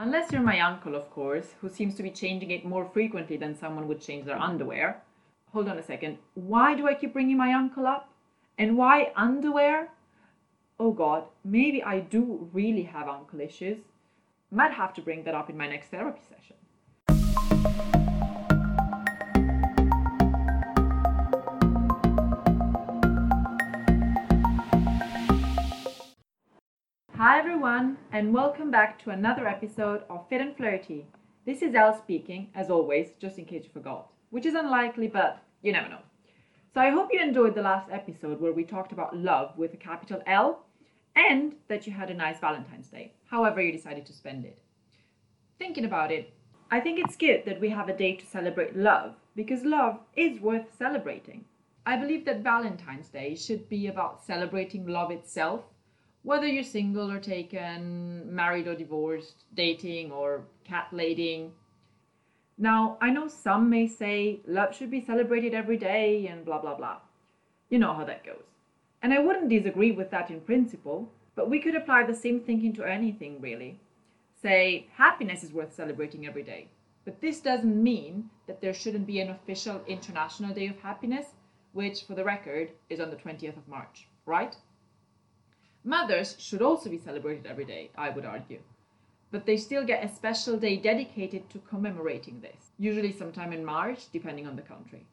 Unless you're my uncle, of course, who seems to be changing it more frequently than someone would change their underwear. Hold on a second. Why do I keep bringing my uncle up? And why underwear? Oh god, maybe I do really have uncle issues. Might have to bring that up in my next therapy session. Hi everyone, and welcome back to another episode of Fit and Flirty. This is Elle speaking, as always, just in case you forgot, which is unlikely, but you never know. So I hope you enjoyed the last episode where we talked about love with a capital L and that you had a nice Valentine's Day, however you decided to spend it. Thinking about it, I think it's good that we have a day to celebrate love because love is worth celebrating. I believe that Valentine's Day should be about celebrating love itself, whether you're single or taken, married or divorced, dating or cat lading. Now, I know some may say love should be celebrated every day and blah blah blah. You know how that goes. And I wouldn't disagree with that in principle, but we could apply the same thinking to anything really. Say, happiness is worth celebrating every day. But this doesn't mean that there shouldn't be an official International Day of Happiness, which, for the record, is on the 20th of March, right? Mothers should also be celebrated every day, I would argue. But they still get a special day dedicated to commemorating this, usually sometime in March, depending on the country.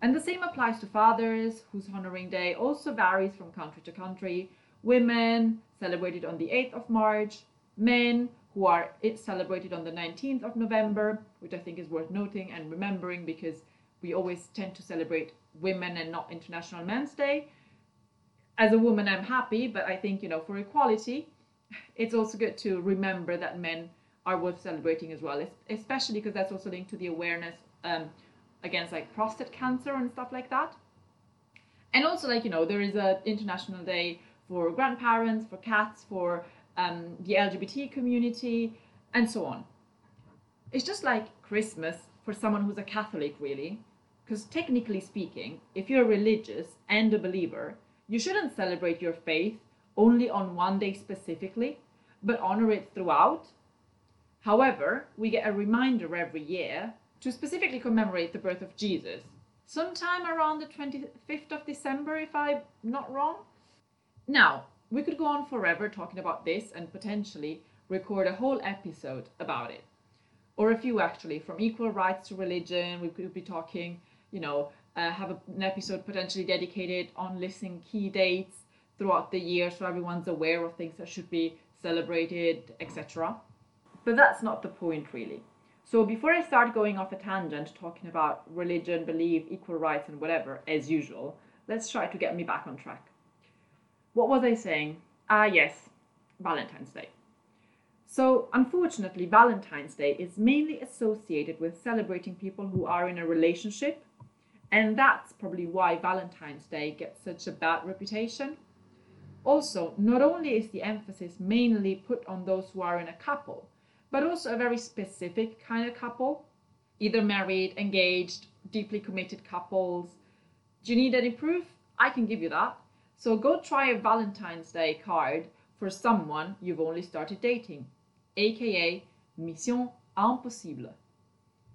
And the same applies to fathers, whose honoring day also varies from country to country. Women, celebrated on the 8th of March. Men, who are celebrated on the 19th of November, which I think is worth noting and remembering because we always tend to celebrate women and not International Men's Day. As a woman, I'm happy, but I think, you know, for equality, it's also good to remember that men are worth celebrating as well, especially because that's also linked to the awareness um, against like prostate cancer and stuff like that. And also, like, you know, there is an International Day for grandparents, for cats, for um, the LGBT community, and so on. It's just like Christmas for someone who's a Catholic, really. Because technically speaking, if you're religious and a believer, you shouldn't celebrate your faith only on one day specifically, but honor it throughout. However, we get a reminder every year to specifically commemorate the birth of Jesus, sometime around the 25th of December, if I'm not wrong. Now, we could go on forever talking about this and potentially record a whole episode about it. Or a few actually, from equal rights to religion, we could be talking, you know, uh, have a, an episode potentially dedicated on listing key dates throughout the year so everyone's aware of things that should be celebrated, etc. But that's not the point really. So before I start going off a tangent talking about religion, belief, equal rights, and whatever, as usual, let's try to get me back on track. What was I saying? Ah, yes, Valentine's Day. So, unfortunately, Valentine's Day is mainly associated with celebrating people who are in a relationship, and that's probably why Valentine's Day gets such a bad reputation. Also, not only is the emphasis mainly put on those who are in a couple, but also a very specific kind of couple, either married, engaged, deeply committed couples. Do you need any proof? I can give you that. So go try a Valentine's Day card for someone you've only started dating, aka Mission Impossible.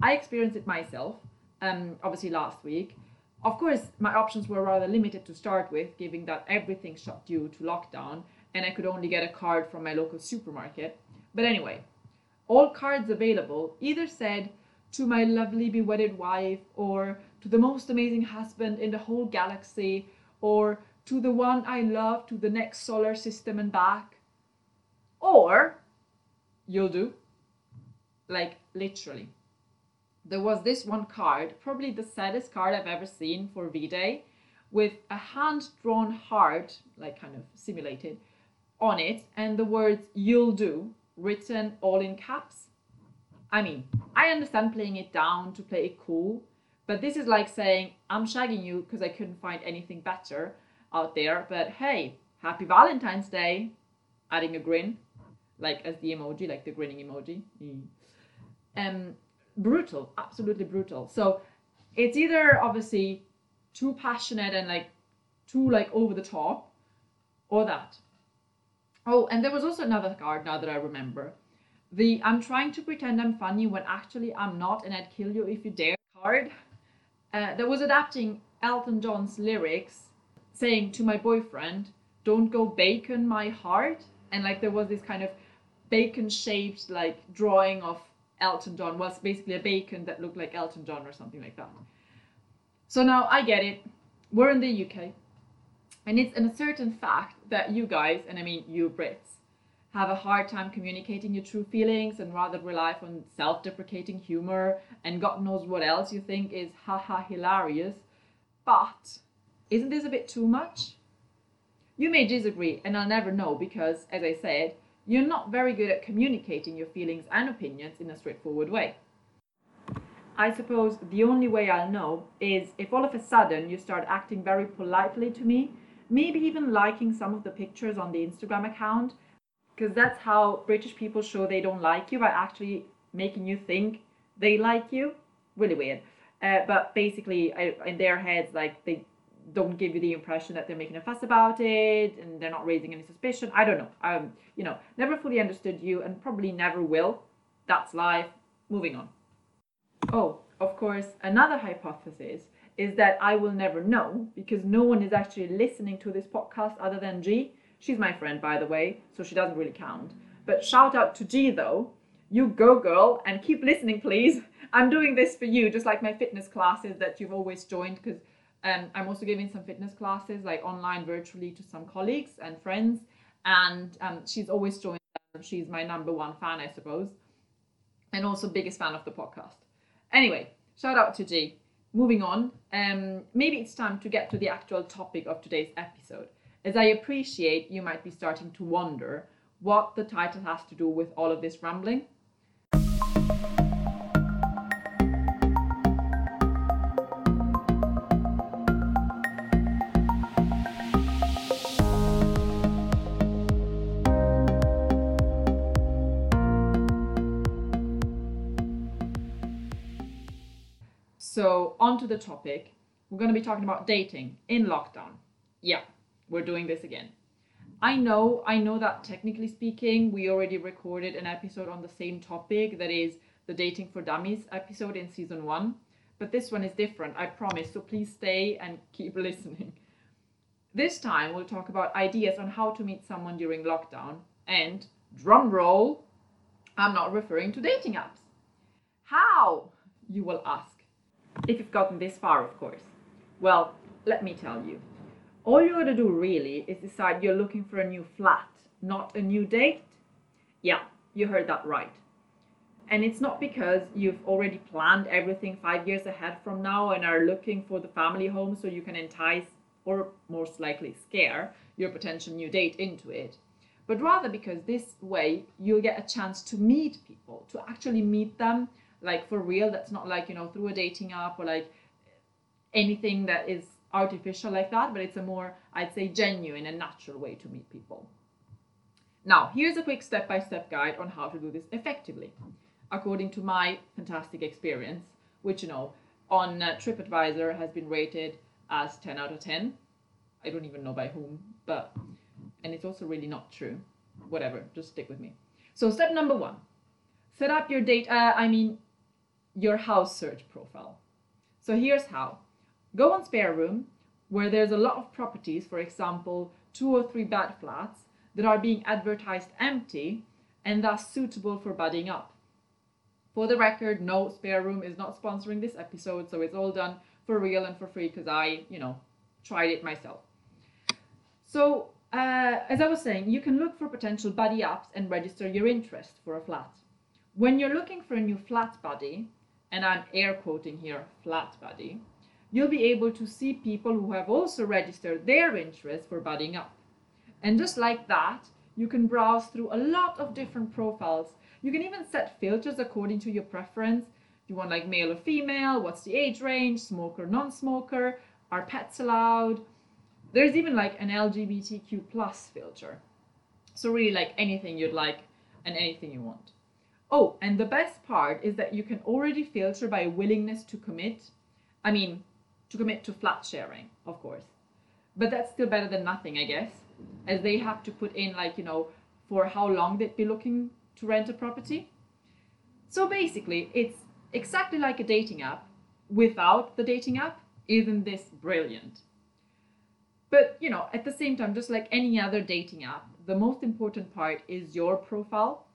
I experienced it myself, um, obviously last week. Of course, my options were rather limited to start with, given that everything shut due to lockdown and I could only get a card from my local supermarket. But anyway, all cards available either said, To my lovely bewedded wife, or To the most amazing husband in the whole galaxy, or To the one I love to the next solar system and back. Or, You'll do. Like, literally. There was this one card, probably the saddest card I've ever seen for V Day, with a hand drawn heart, like kind of simulated, on it, and the words You'll do written all in caps. I mean, I understand playing it down to play it cool, but this is like saying, I'm shagging you because I couldn't find anything better out there, but hey, happy Valentine's Day! Adding a grin, like as the emoji, like the grinning emoji. Mm. Um, brutal, absolutely brutal. So it's either obviously too passionate and like too like over the top, or that. Oh, and there was also another card now that I remember. the I'm trying to pretend I'm funny when actually I'm not and I'd kill you if you dare card uh, that was adapting Elton John's lyrics saying to my boyfriend, Don't go bacon my heart. And like there was this kind of bacon shaped like drawing of Elton John was basically a bacon that looked like Elton John or something like that. So now I get it. We're in the UK. And it's a certain fact that you guys, and I mean you Brits, have a hard time communicating your true feelings and rather rely on self deprecating humor and God knows what else you think is haha hilarious. But isn't this a bit too much? You may disagree, and I'll never know because, as I said, you're not very good at communicating your feelings and opinions in a straightforward way. I suppose the only way I'll know is if all of a sudden you start acting very politely to me, maybe even liking some of the pictures on the Instagram account, because that's how British people show they don't like you by actually making you think they like you. Really weird. Uh, but basically, I, in their heads, like they don't give you the impression that they're making a fuss about it and they're not raising any suspicion. I don't know. Um, you know, never fully understood you and probably never will. That's life. Moving on. Oh, of course, another hypothesis is that I will never know because no one is actually listening to this podcast other than G. She's my friend, by the way, so she doesn't really count. But shout out to G though. You go, girl, and keep listening, please. I'm doing this for you, just like my fitness classes that you've always joined because um, I'm also giving some fitness classes, like online, virtually, to some colleagues and friends. And um, she's always joined them. She's my number one fan, I suppose, and also biggest fan of the podcast. Anyway, shout out to G. Moving on, um, maybe it's time to get to the actual topic of today's episode, as I appreciate you might be starting to wonder what the title has to do with all of this rambling. So, on to the topic. We're going to be talking about dating in lockdown. Yeah, we're doing this again. I know, I know that technically speaking, we already recorded an episode on the same topic that is the Dating for Dummies episode in season one, but this one is different, I promise. So please stay and keep listening. This time, we'll talk about ideas on how to meet someone during lockdown. And drum roll, I'm not referring to dating apps. How? You will ask. If you've gotten this far, of course. Well, let me tell you. All you gotta do really is decide you're looking for a new flat, not a new date. Yeah, you heard that right. And it's not because you've already planned everything five years ahead from now and are looking for the family home so you can entice or most likely scare your potential new date into it. But rather because this way you'll get a chance to meet people, to actually meet them like for real that's not like you know through a dating app or like anything that is artificial like that but it's a more i'd say genuine and natural way to meet people. Now here's a quick step-by-step guide on how to do this effectively according to my fantastic experience which you know on uh, tripadvisor has been rated as 10 out of 10 i don't even know by whom but and it's also really not true. Whatever just stick with me. So step number one set up your date uh, i mean your house search profile. So here's how. Go on Spare Room, where there's a lot of properties, for example, two or three bed flats that are being advertised empty and thus suitable for budding up. For the record, no, Spare Room is not sponsoring this episode, so it's all done for real and for free because I, you know, tried it myself. So, uh, as I was saying, you can look for potential buddy ups and register your interest for a flat. When you're looking for a new flat buddy, and I'm air quoting here, flat buddy, you'll be able to see people who have also registered their interest for budding up. And just like that, you can browse through a lot of different profiles. You can even set filters according to your preference. Do you want like male or female? What's the age range? Smoker, non-smoker? Are pets allowed? There's even like an LGBTQ plus filter. So really like anything you'd like and anything you want. Oh, and the best part is that you can already filter by willingness to commit. I mean, to commit to flat sharing, of course. But that's still better than nothing, I guess, as they have to put in, like, you know, for how long they'd be looking to rent a property. So basically, it's exactly like a dating app without the dating app. Isn't this brilliant? But, you know, at the same time, just like any other dating app, the most important part is your profile.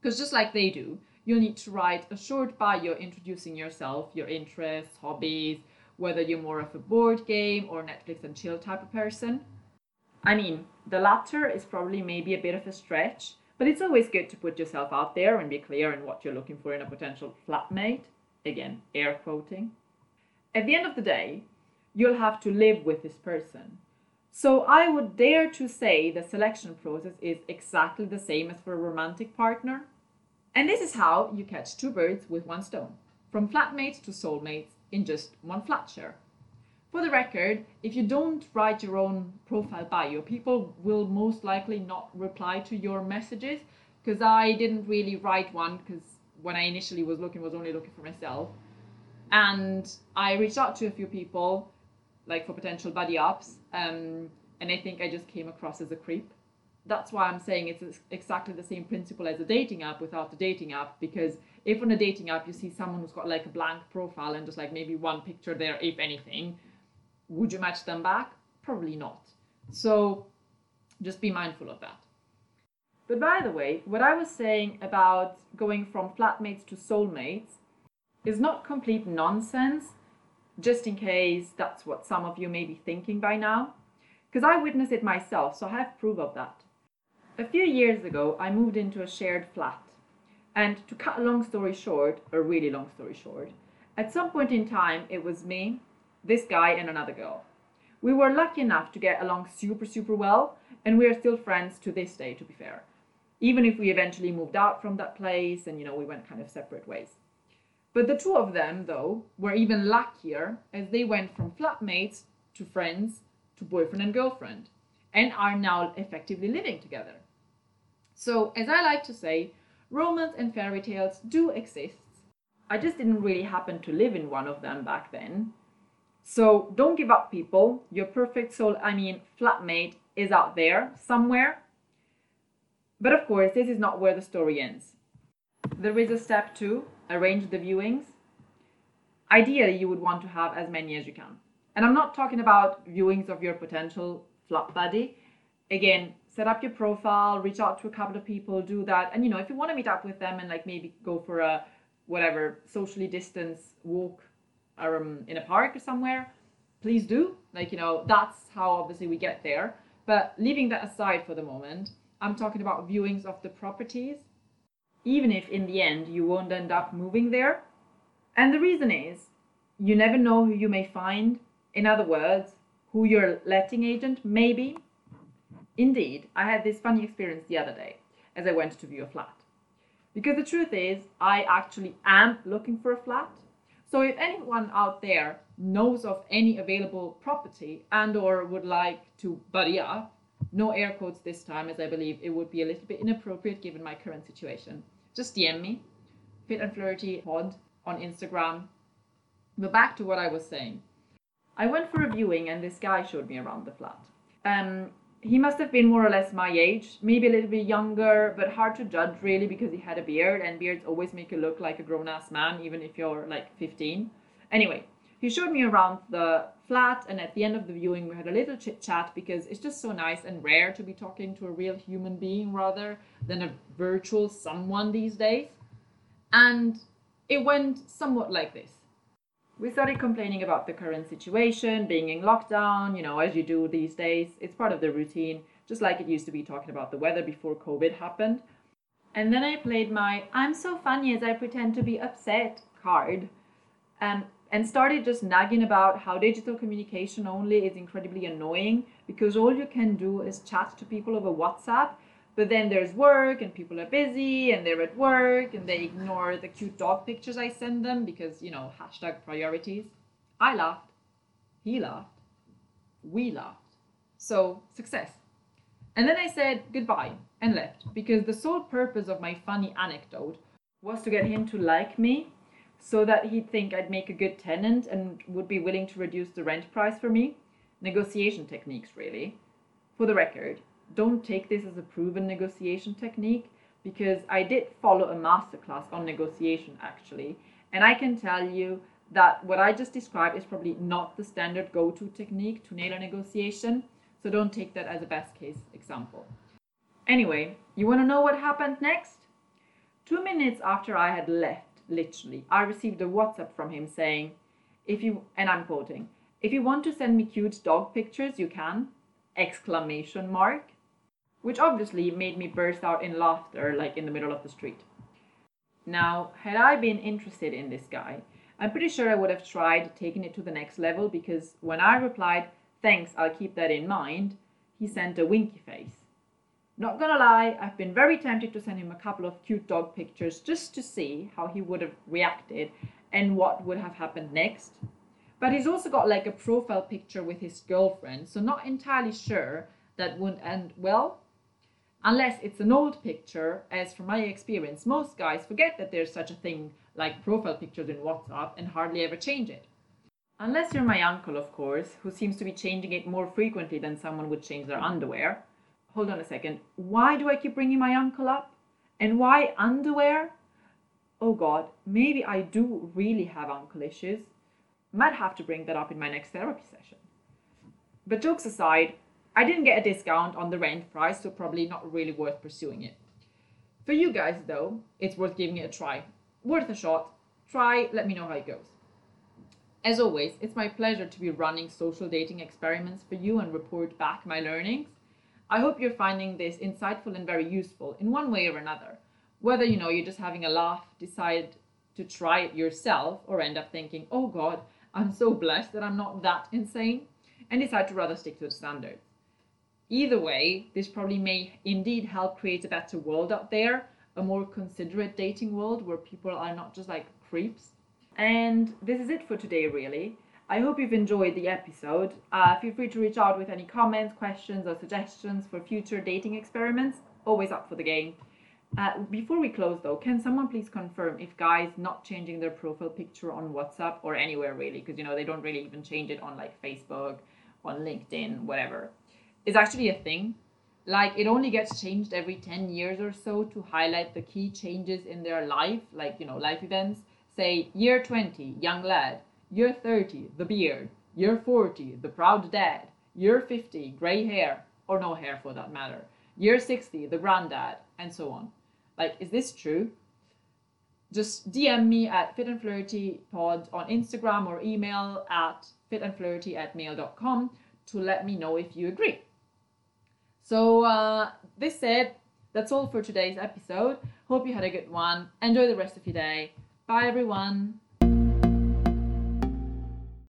Because just like they do, you'll need to write a short bio introducing yourself, your interests, hobbies, whether you're more of a board game or Netflix and chill type of person. I mean, the latter is probably maybe a bit of a stretch, but it's always good to put yourself out there and be clear in what you're looking for in a potential flatmate. Again, air quoting. At the end of the day, you'll have to live with this person. So I would dare to say the selection process is exactly the same as for a romantic partner. And this is how you catch two birds with one stone, from flatmates to soulmates in just one flat share. For the record, if you don't write your own profile bio, people will most likely not reply to your messages because I didn't really write one because when I initially was looking was only looking for myself. And I reached out to a few people like for potential buddy ups um, and I think I just came across as a creep. That's why I'm saying it's exactly the same principle as a dating app without the dating app because if on a dating app you see someone who's got like a blank profile and just like maybe one picture there if anything would you match them back? Probably not. So just be mindful of that. But by the way, what I was saying about going from flatmates to soulmates is not complete nonsense, just in case that's what some of you may be thinking by now. Because I witnessed it myself, so I have proof of that. A few years ago, I moved into a shared flat. And to cut a long story short, a really long story short, at some point in time, it was me, this guy and another girl. We were lucky enough to get along super, super well, and we are still friends to this day, to be fair. Even if we eventually moved out from that place and, you know, we went kind of separate ways. But the two of them, though, were even luckier as they went from flatmates to friends to boyfriend and girlfriend and are now effectively living together. So, as I like to say, romance and fairy tales do exist. I just didn't really happen to live in one of them back then, so don't give up, people. Your perfect soul, I mean, flatmate, is out there somewhere. But of course, this is not where the story ends. There is a step two arrange the viewings. Ideally, you would want to have as many as you can. And I'm not talking about viewings of your potential flat buddy. Again, set up your profile, reach out to a couple of people, do that. And you know, if you want to meet up with them and like maybe go for a whatever socially distance walk um, in a park or somewhere, please do. Like, you know, that's how obviously we get there. But leaving that aside for the moment, I'm talking about viewings of the properties, even if in the end you won't end up moving there. And the reason is you never know who you may find. In other words, who your letting agent may be. Indeed, I had this funny experience the other day as I went to view a flat. Because the truth is, I actually am looking for a flat so if anyone out there knows of any available property and or would like to buddy up, no air quotes this time as I believe it would be a little bit inappropriate given my current situation. Just DM me, Fit and Flirty Pod on Instagram. But back to what I was saying. I went for a viewing and this guy showed me around the flat. Um, he must have been more or less my age, maybe a little bit younger, but hard to judge really because he had a beard, and beards always make you look like a grown ass man, even if you're like 15. Anyway, he showed me around the flat, and at the end of the viewing, we had a little chit chat because it's just so nice and rare to be talking to a real human being rather than a virtual someone these days. And it went somewhat like this we started complaining about the current situation, being in lockdown, you know, as you do these days. It's part of the routine, just like it used to be talking about the weather before COVID happened. And then I played my I'm so funny as I pretend to be upset card um, and started just nagging about how digital communication only is incredibly annoying because all you can do is chat to people over WhatsApp but then there's work and people are busy and they're at work and they ignore the cute dog pictures I send them because, you know, hashtag priorities. I laughed. He laughed. We laughed. So, success. And then I said goodbye and left because the sole purpose of my funny anecdote was to get him to like me so that he'd think I'd make a good tenant and would be willing to reduce the rent price for me. Negotiation techniques, really. For the record, don't take this as a proven negotiation technique, because I did follow a masterclass on negotiation actually, and I can tell you that what I just described is probably not the standard go to technique to nail a negotiation, so don't take that as a best case example. Anyway, you want to know what happened next? Two minutes after I had left, literally, I received a WhatsApp from him saying, if you, and I'm quoting, if you want to send me cute dog pictures, you can, exclamation mark, which obviously made me burst out in laughter like in the middle of the street. Now, had I been interested in this guy, I'm pretty sure I would have tried taking it to the next level because when I replied, thanks, I'll keep that in mind, he sent a winky face. Not gonna lie, I've been very tempted to send him a couple of cute dog pictures just to see how he would have reacted and what would have happened next. But he's also got like a profile picture with his girlfriend, so not entirely sure that wouldn't end well. Unless it's an old picture, as from my experience, most guys forget that there's such a thing like profile pictures in WhatsApp and hardly ever change it. Unless you're my uncle, of course, who seems to be changing it more frequently than someone would change their underwear hold on a second. Why do I keep bringing my uncle up? And why underwear? Oh God, maybe I do really have uncle issues. Might have to bring that up in my next therapy session. But jokes aside, I didn't get a discount on the rent price, so probably not really worth pursuing it. For you guys, though, it's worth giving it a try. Worth a shot. Try, let me know how it goes. As always, it's my pleasure to be running social dating experiments for you and report back my learnings. I hope you're finding this insightful and very useful in one way or another. Whether you know you're just having a laugh, decide to try it yourself, or end up thinking, oh God, I'm so blessed that I'm not that insane, and decide to rather stick to the standards. Either way, this probably may indeed help create a better world out there, a more considerate dating world where people are not just like creeps. And this is it for today, really. I hope you've enjoyed the episode. Uh, feel free to reach out with any comments, questions, or suggestions for future dating experiments. Always up for the game. Uh, before we close, though, can someone please confirm if guys not changing their profile picture on WhatsApp or anywhere really, because you know they don't really even change it on like Facebook, on LinkedIn, whatever, is actually a thing? Like it only gets changed every 10 years or so to highlight the key changes in their life, like you know, life events. Say year 20, young lad Year 30, the beard. Year 40, the proud dad. Year 50, gray hair, or no hair for that matter. Year 60, the granddad, and so on. Like, is this true? Just DM me at fitandflirtypod on Instagram or email at fitandflirty at mail.com to let me know if you agree. So, uh, this said, that's all for today's episode. Hope you had a good one. Enjoy the rest of your day. Bye, everyone.